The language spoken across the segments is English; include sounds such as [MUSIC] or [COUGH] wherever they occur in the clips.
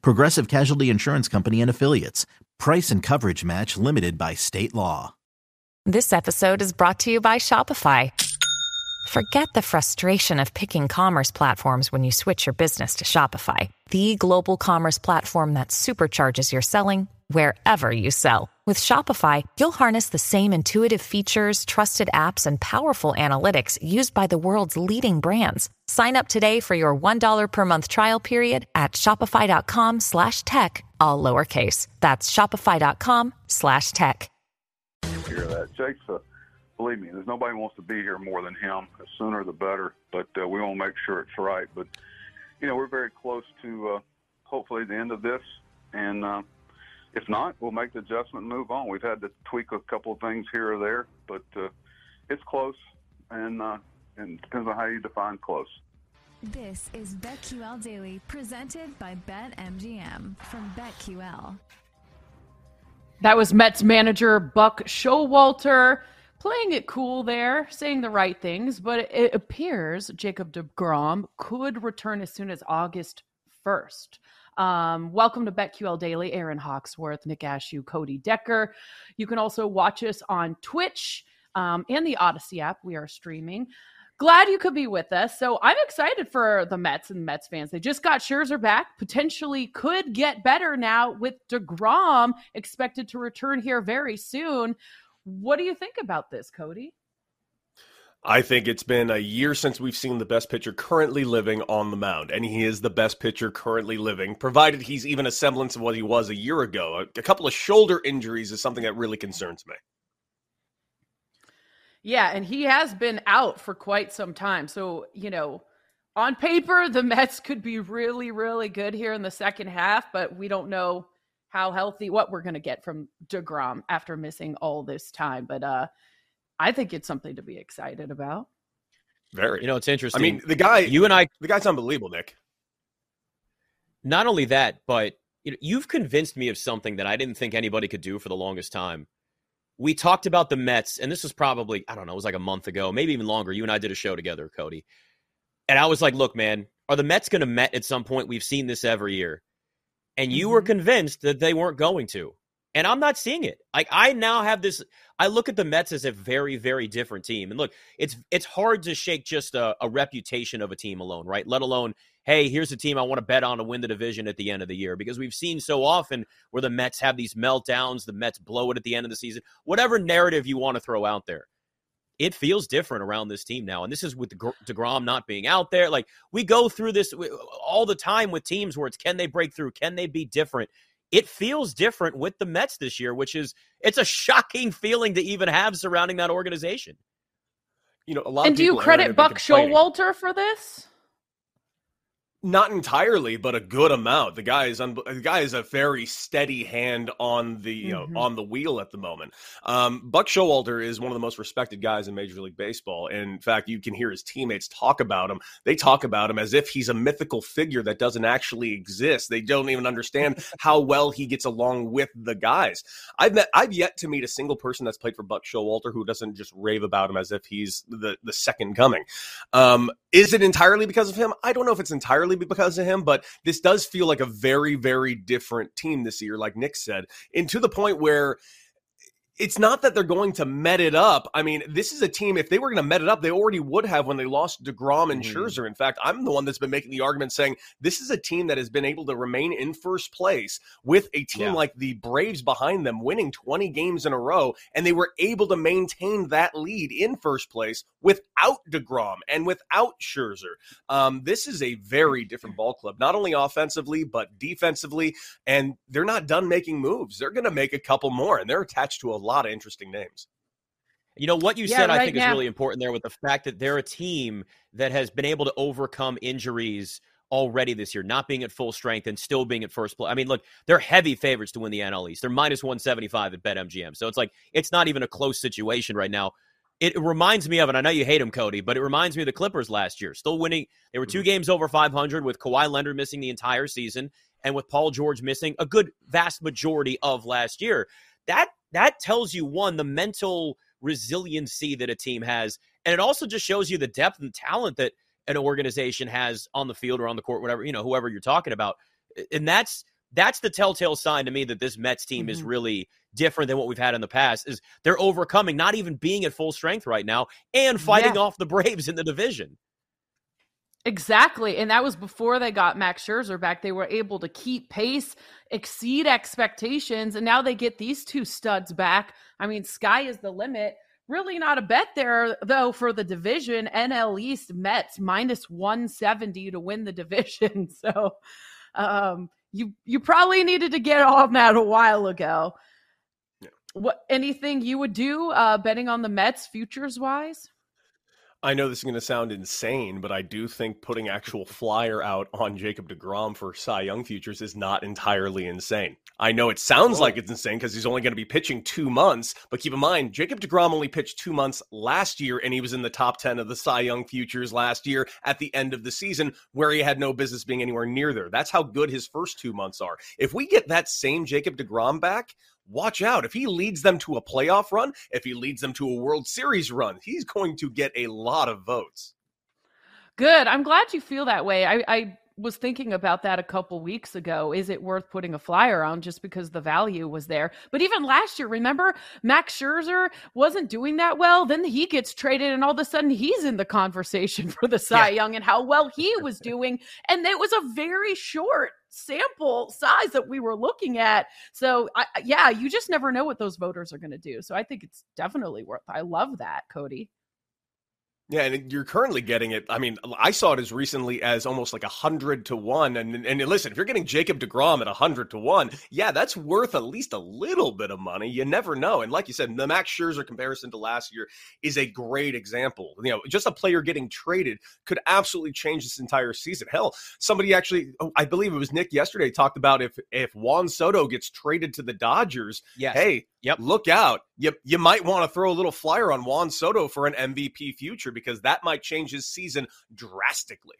Progressive Casualty Insurance Company and Affiliates. Price and coverage match limited by state law. This episode is brought to you by Shopify. Forget the frustration of picking commerce platforms when you switch your business to Shopify, the global commerce platform that supercharges your selling wherever you sell. With Shopify, you'll harness the same intuitive features, trusted apps, and powerful analytics used by the world's leading brands. Sign up today for your $1 per month trial period at shopify.com slash tech, all lowercase. That's shopify.com slash tech. Hear that. Jake's, uh, believe me, there's nobody wants to be here more than him. The sooner the better, but uh, we want to make sure it's right. But, you know, we're very close to uh, hopefully the end of this. And, uh, if not, we'll make the adjustment and move on. We've had to tweak a couple of things here or there, but uh, it's close, and uh, and depends on how you define close. This is BetQL Daily, presented by BetMGM from BetQL. That was Mets manager Buck Showalter playing it cool there, saying the right things, but it appears Jacob DeGrom could return as soon as August 1st. Um, welcome to BetQL Daily. Erin Hawksworth, Nick Ashooh, Cody Decker. You can also watch us on Twitch um, and the Odyssey app. We are streaming. Glad you could be with us. So I'm excited for the Mets and Mets fans. They just got Scherzer back. Potentially could get better now with DeGrom expected to return here very soon. What do you think about this, Cody? I think it's been a year since we've seen the best pitcher currently living on the mound, and he is the best pitcher currently living, provided he's even a semblance of what he was a year ago. A, couple of shoulder injuries is something that really concerns me. Yeah, and he has been out for quite some time. So, you know, on paper, the Mets could be really, really good here in the second half, but we don't know how healthy, what we're going to get from DeGrom after missing all this time. But, uh, I think it's something to be excited about. Very. You know, it's interesting. I mean, the guy, you and I, the guy's unbelievable, Nick. Not only that, but you know, you've convinced me of something that I didn't think anybody could do for the longest time. We talked about the Mets, and this was probably, I don't know, it was like a month ago, maybe even longer. You and I did a show together, Cody. And I was like, look, man, are the Mets going to Met at some point? We've seen this every year. And you mm-hmm. were convinced that they weren't going to. And I'm not seeing it. Like I now have this. I look at the Mets as a very, very different team. And look, it's it's hard to shake just a, a reputation of a team alone, right? Let alone, hey, here's a team I want to bet on to win the division at the end of the year. Because we've seen so often where the Mets have these meltdowns, the Mets blow it at the end of the season. Whatever narrative you want to throw out there, it feels different around this team now. And this is with DeGrom not being out there. Like we go through this all the time with teams where it's can they break through? Can they be different? It feels different with the Mets this year, which is it's a shocking feeling to even have surrounding that organization. You know, a lot. Of people. And do you credit Buck Showalter for this? Not entirely, but a good amount. The guy is un- the guy is a very steady hand on the you know mm-hmm. on the wheel at the moment. Um, Buck Showalter is one of the most respected guys in Major League Baseball. In fact, you can hear his teammates talk about him. They talk about him as if he's a mythical figure that doesn't actually exist. They don't even understand how well he gets along with the guys. I've met I've yet to meet a single person that's played for Buck Showalter who doesn't just rave about him as if he's the the second coming. Um, is it entirely because of him? I don't know if it's entirely because of him, but this does feel like a very, very different team this year, like Nick said, and to the point where it's not that they're going to met it up. I mean, this is a team, if they were going to met it up, they already would have when they lost DeGrom and mm-hmm. Scherzer. In fact, I'm the one that's been making the argument saying this is a team that has been able to remain in first place with a team yeah. like the Braves behind them, winning 20 games in a row, and they were able to maintain that lead in first place without DeGrom and without Scherzer. Um, this is a very different ball club, not only offensively, but defensively, and they're not done making moves. They're going to make a couple more, and they're attached to a lot of interesting names. You know what you yeah, said, right I think now. is really important there with the fact that they're a team that has been able to overcome injuries already this year, not being at full strength and still being at first place. I mean, look, they're heavy favorites to win the NL East. They're minus 175 at BetMGM. So it's like, it's not even a close situation right now. It reminds me of, and I know you hate him, Cody, but it reminds me of the Clippers last year. Still winning. They were two mm-hmm. games over 500 with Kawhi Leonard missing the entire season and with Paul George missing a good vast majority of last year. That that tells you one the mental resiliency that a team has, and it also just shows you the depth and talent that an organization has on the field or on the court, whatever you know, whoever you're talking about, and that's that's the telltale sign to me that this Mets team mm-hmm. is really different than what we've had in the past. Is they're overcoming not even being at full strength right now and fighting yeah. off the Braves in the division. Exactly. And that was before they got Max Scherzer back. They were able to keep pace, exceed expectations, and now they get these two studs back. I mean, sky is the limit. Really not a bet there, though, for the division. NL East Mets minus 170 to win the division. [LAUGHS] So um, you you probably needed to get on that a while ago. What anything you would do uh, betting on the Mets futures wise? I know this is going to sound insane, but I do think putting actual flyer out on Jacob DeGrom for Cy Young futures is not entirely insane. I know it sounds like it's insane because he's only going to be pitching two months, but keep in mind, Jacob DeGrom only pitched two months last year, and he was in the top 10 of the Cy Young futures last year at the end of the season, where he had no business being anywhere near there. That's how good his first two months are. If we get that same Jacob DeGrom back, watch out. If he leads them to a playoff run, if he leads them to a World Series run, he's going to get a lot of votes. Good. I'm glad you feel that way. I, I was thinking about that a couple weeks ago. Is it worth putting a flyer on just because the value was there? But even last year, remember Max Scherzer wasn't doing that well. Then he gets traded, and all of a sudden he's in the conversation [LAUGHS] for the Cy yeah. Young and how well he [LAUGHS] was doing. And it was a very short sample size that we were looking at. So, I, yeah, you just never know what those voters are going to do. So, I think it's definitely worth. I love that, Cody. Yeah, and you're currently getting it. I mean, I saw it as recently as almost like a hundred to one. And and listen, if you're getting Jacob Degrom at a hundred to one, yeah, that's worth at least a little bit of money. You never know. And like you said, the Max Scherzer comparison to last year is a great example. You know, just a player getting traded could absolutely change this entire season. Hell, somebody actually, oh, I believe it was Nick yesterday, talked about if if Juan Soto gets traded to the Dodgers. Yeah. Hey, Yep. Look out. You, you might want to throw a little flyer on Juan Soto for an MVP future because that might change his season drastically.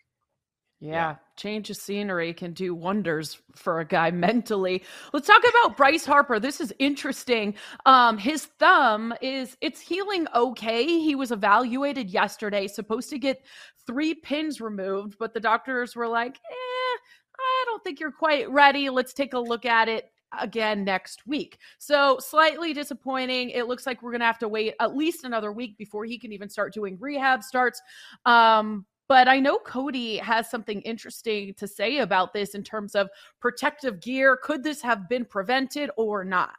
Yeah, yeah, change of scenery can do wonders for a guy [LAUGHS] mentally. Let's talk about Bryce Harper. This is interesting. Um, his thumb is it's healing okay. He was evaluated yesterday, supposed to get three pins removed, but the doctors were like, eh, I don't think you're quite ready. Let's take a look at it again next week. So slightly disappointing. It looks like we're going to have to wait at least another week before he can even start doing rehab starts. Um, but I know Cody has something interesting to say about this in terms of protective gear. Could this have been prevented or not?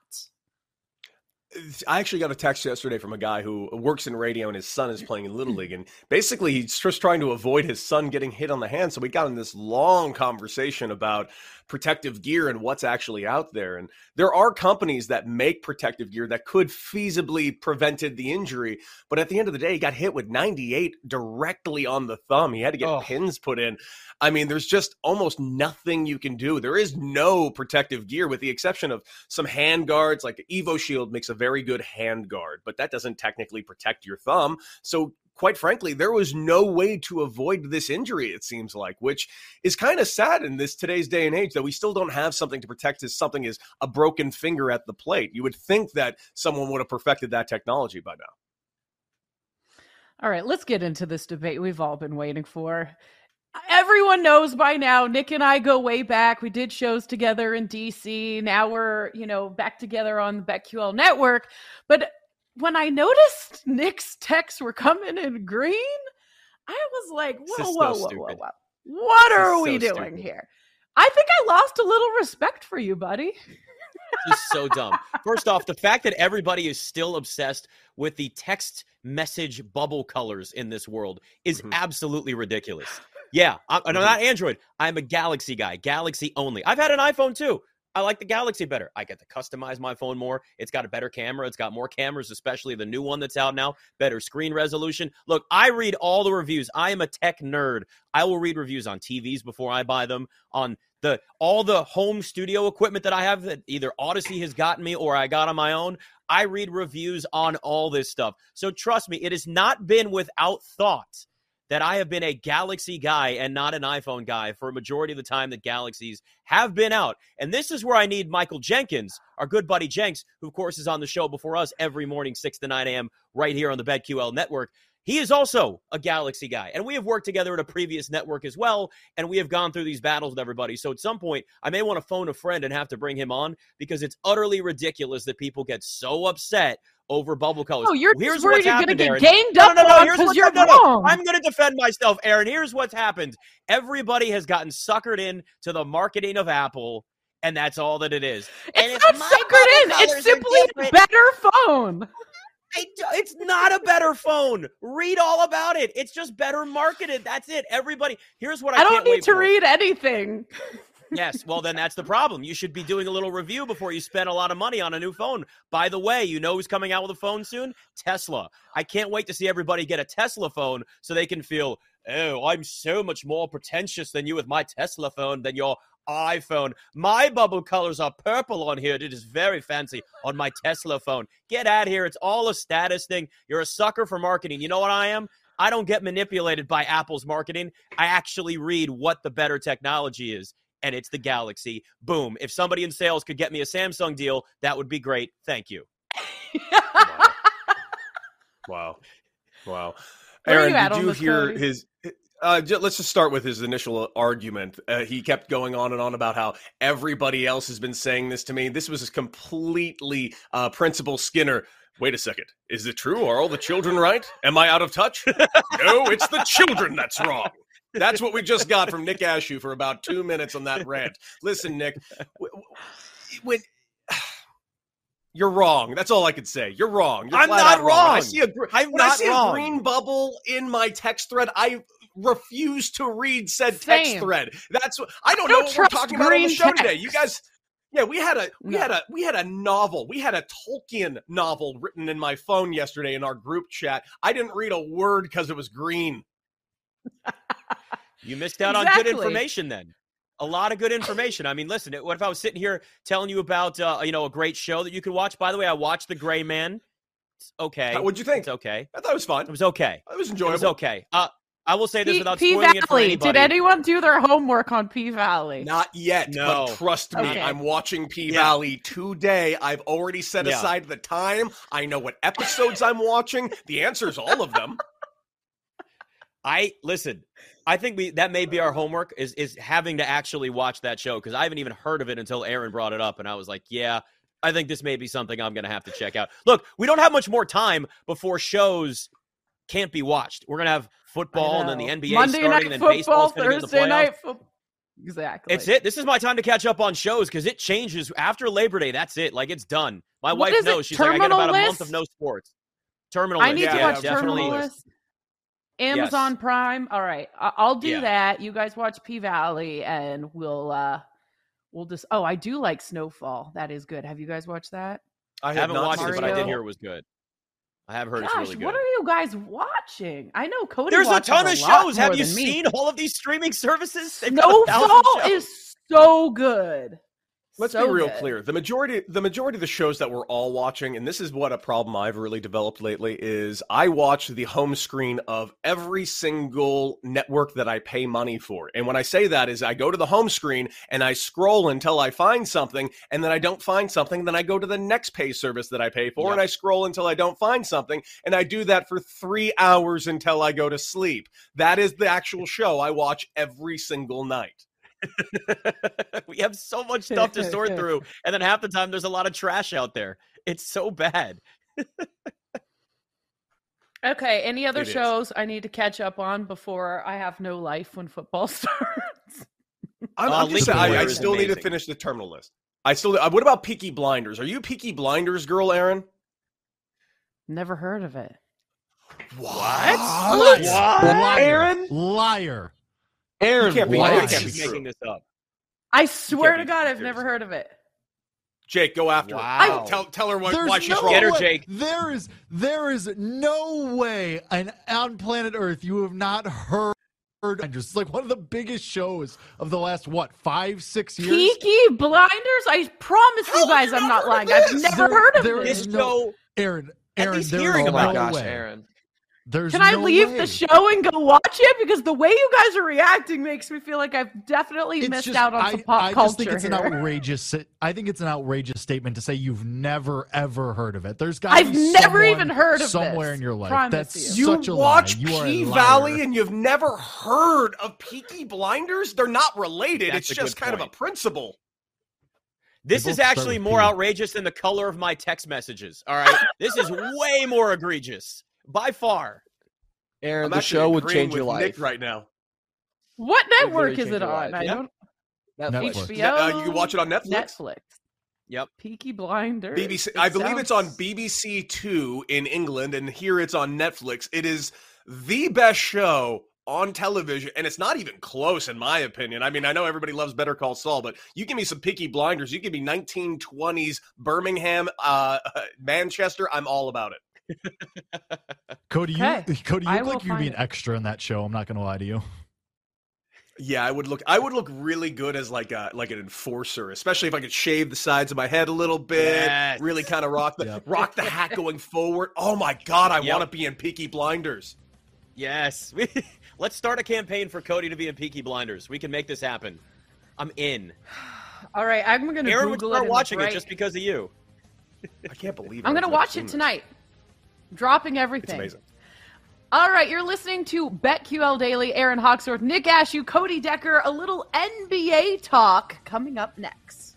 I actually got a text yesterday from a guy who works in radio and his son is playing in Little League. And basically, he's just trying to avoid his son getting hit on the hand. So we got in this long conversation about protective gear and what's actually out there. And there are companies that make protective gear that could feasibly prevented the injury. But at the end of the day, he got hit with 98 directly on the thumb. He had to get oh. pins put in. I mean, there's just almost nothing you can do. There is no protective gear with the exception of some hand guards. Like the Evo Shield makes a very good hand guard, but that doesn't technically protect your thumb. So quite frankly, there was no way to avoid this injury, it seems like, which is kind of sad in this today's day and age that we still don't have something to protect as something as a broken finger at the plate. You would think that someone would have perfected that technology by now. All right, let's get into this debate we've all been waiting for. Everyone knows by now, Nick and I go way back. We did shows together in DC. Now we're, you know, back together on the BetQL network. But when I noticed Nick's texts were coming in green, I was like, whoa, whoa, so whoa, whoa, whoa. What this are we so doing stupid. here? I think I lost a little respect for you, buddy. Just so dumb. First off, the fact that everybody is still obsessed with the text message bubble colors in this world is mm-hmm. absolutely ridiculous. Yeah, I'm, mm-hmm. I'm not Android. I'm a Galaxy guy, Galaxy only. I've had an iPhone too. I like the Galaxy better. I get to customize my phone more. It's got a better camera. It's got more cameras, especially the new one that's out now. Better screen resolution. Look, I read all the reviews. I am a tech nerd. I will read reviews on TVs before I buy them, on the all the home studio equipment that I have that either Odyssey has gotten me or I got on my own. I read reviews on all this stuff. So trust me, it has not been without thought that I have been a Galaxy guy and not an iPhone guy for a majority of the time that Galaxies have been out. And this is where I need Michael Jenkins, our good buddy Jenks, who of course is on the show before us every morning, 6 to 9 a.m., right here on the BetQL network. He is also a Galaxy guy, and we have worked together at a previous network as well, and we have gone through these battles with everybody. So at some point, I may want to phone a friend and have to bring him on because it's utterly ridiculous that people get so upset over bubble colors. Oh, you're Here's worried what's you're going to get ganged No, up no, no, on here's you're no, no. wrong. I'm going to defend myself, Erin. Here's what's happened. Everybody has gotten suckered in to the marketing of Apple, and that's all that it is. And it's not suckered in. It's simply a better phone. [LAUGHS] It's not a better phone. Read all about it. It's just better marketed. That's it. Everybody. Here's what I, I, don't need to for. read anything. [LAUGHS] Yes, well then that's the problem. You should be doing a little review before you spend a lot of money on a new phone. By the way, you know who's coming out with a phone soon? Tesla. I can't wait to see everybody get a Tesla phone so they can feel, "Oh, I'm so much more pretentious than you with my Tesla phone than your iPhone. My bubble colors are purple on here. It is very fancy on my Tesla phone. Get out here. It's all a status thing. You're a sucker for marketing. You know what I am? I don't get manipulated by Apple's marketing. I actually read what the better technology is and it's the Galaxy. Boom. If somebody in sales could get me a Samsung deal, that would be great. Thank you. [LAUGHS] Wow. Wow. Where are Erin, you at did you hear Cody? his uh, ju- let's just start with his initial argument. Uh, he kept going on and on about how everybody else has been saying this to me. This was a completely uh, Principal Skinner. Wait a second. Is it true? Are all the children right? Am I out of touch? no, it's the children that's wrong. That's what we just got from Nick Ashooh for about two minutes on that rant. Listen, Nick, when [SIGHS] you're wrong. That's all I could say. You're wrong. You're I'm not wrong. When I see a I'm when I see wrong. a green bubble in my text thread, I refuse to read said text Same. thread. That's what I don't I don't know what we're talking about on the show today. You guys, yeah, we had a we No. had a we had a novel. We had a Tolkien novel written in my phone yesterday in our group chat. I didn't read a word because it was green. You missed out on good information then. A lot of good information. I mean, listen, what if I was sitting here telling you about uh, you know, a great show that you could watch? By the way, I watched The Gray Man. It's okay. What'd you think? It's okay. I thought it was fun. It was okay. It was enjoyable. It was okay. Uh, I will say this P, without P spoiling it for anybody. Did anyone do their homework on P Valley? Not yet, No. but trust me, Okay. I'm watching P Yeah. Valley today. I've already set Yeah. aside the time. I know what episodes I'm watching. The answer is all of them. I listen. I think we that may be our homework is is having to actually watch that show because I haven't even heard of it until Erin brought it up, and I was like, yeah, I think this may be something I'm going to have to check out. Look, we don't have much more time before shows can't be watched. We're going to have football and then the. NBA Monday starting, night and then football, baseball's going to get in the Thursday night football. Exactly. It's it. This is my time to catch up on shows because it changes after Labor Day. That's it. Like it's done. My What wife is it? knows. She's like, I got about a month of no sports. Terminal. I List. need to Yeah, watch definitely. Terminal List. Amazon Yes. Prime. All right, I- I'll do Yeah. that. You guys watch P Valley, and we'll uh we'll just. Oh, I do like Snowfall. That is good. Have you guys watched that? I I haven't not watched seen it, but I did hear it was good. I have heard Gosh, it's really good. what are you guys watching? I know Cody. There's a ton of lot shows. Have you than me. seen all of these streaming services? They've got a thousand Snowfall is so good. Let's So be real good. clear. The majority the majority of the shows that we're all watching, and this is what a problem I've really developed lately, is I watch the home screen of every single network that I pay money for. And when I say that is I go to the home screen and I scroll until I find something, and then I don't find something, then I go to the next pay service that I pay for, Yep. and I scroll until I don't find something, and I do that for three hours until I go to sleep. That is the actual show I watch every single night. [LAUGHS] we have so much stuff to sort [LAUGHS] through, and then half the time there's a lot of trash out there. It's so bad. Okay. Any other It is. shows I need to catch up on before I have no life when football [LAUGHS] starts? I'm, Uh, I'm just saying, I, I Warrior is still need to finish the terminal list. I still. Uh, what about Peaky Blinders? Are you a Peaky Blinders girl, Erin? Never heard of it. What? Liar. Erin? Liar. Erin, can't be- why? you can't can't be making this up. I swear to God, I've never heard of it. Jake, go after Wow. her. Tell tell her what, why she's no wrong. Get her, Jake. There is there is no way and on planet Earth you have not heard and just like one of the biggest shows of the last what five six years. Peaky Blinders. I promise How you guys, you I'm not not lying. I've never There- heard of there this. This is no- show, Erin, At Erin, least there's hearing no Oh my about gosh, way. Erin. There's Can I no leave way. the show and go watch it? Because the way you guys are reacting makes me feel like I've definitely It's missed just- out on I, some pop I culture just think it's an outrageous. I think it's an outrageous statement to say you've never ever heard of it. There's got I've never even heard of somewhere this. in your life. Promise That's you. You such a watch lie. You are a P liar. Valley and you've never heard of Peaky Blinders? They're not related. That's it's just good kind of a principle. this is actually more P. outrageous than the color of my text messages. All right, this is way more egregious by far. Erin, I'm the show would agreeing change your life. Nick right now. What network is it on? life. I don't. Netflix. Netflix. HBO. Uh, you can watch it on Netflix. Netflix. Yep. Peaky Blinders. BBC. It I believe it's on BBC Two in England, and here it's on Netflix. It is the best show on television, and it's not even close, in my opinion. I mean, I know everybody loves Better Call Saul, but you give me some Peaky Blinders, you give me 1920s Birmingham, uh, [LAUGHS] Manchester. I'm all about it. Cody, Okay. you [LAUGHS] Cody, you I look like you'd be an it. extra in that show. I'm not going to lie to you. Yeah, I would look. I would look really good as like a like an enforcer, especially if I could shave the sides of my head a little bit. Yes. Really kind of rock the Yep. rock the hat going forward. Oh my god, I Yep. want to be in Peaky Blinders. Yes. we, [LAUGHS] Let's start a campaign for Cody to be in Peaky Blinders. We can make this happen. I'm in. [SIGHS] All right, I'm gonna Erin would Google it. start in watching it break. just because of you. I can't believe. I'm gonna watch it this. tonight. Dropping It's everything. amazing. All right, you're listening to BetQL Daily. Erin Hawksworth, Nick Ashooh, Cody Decker. A little NBA talk coming up next.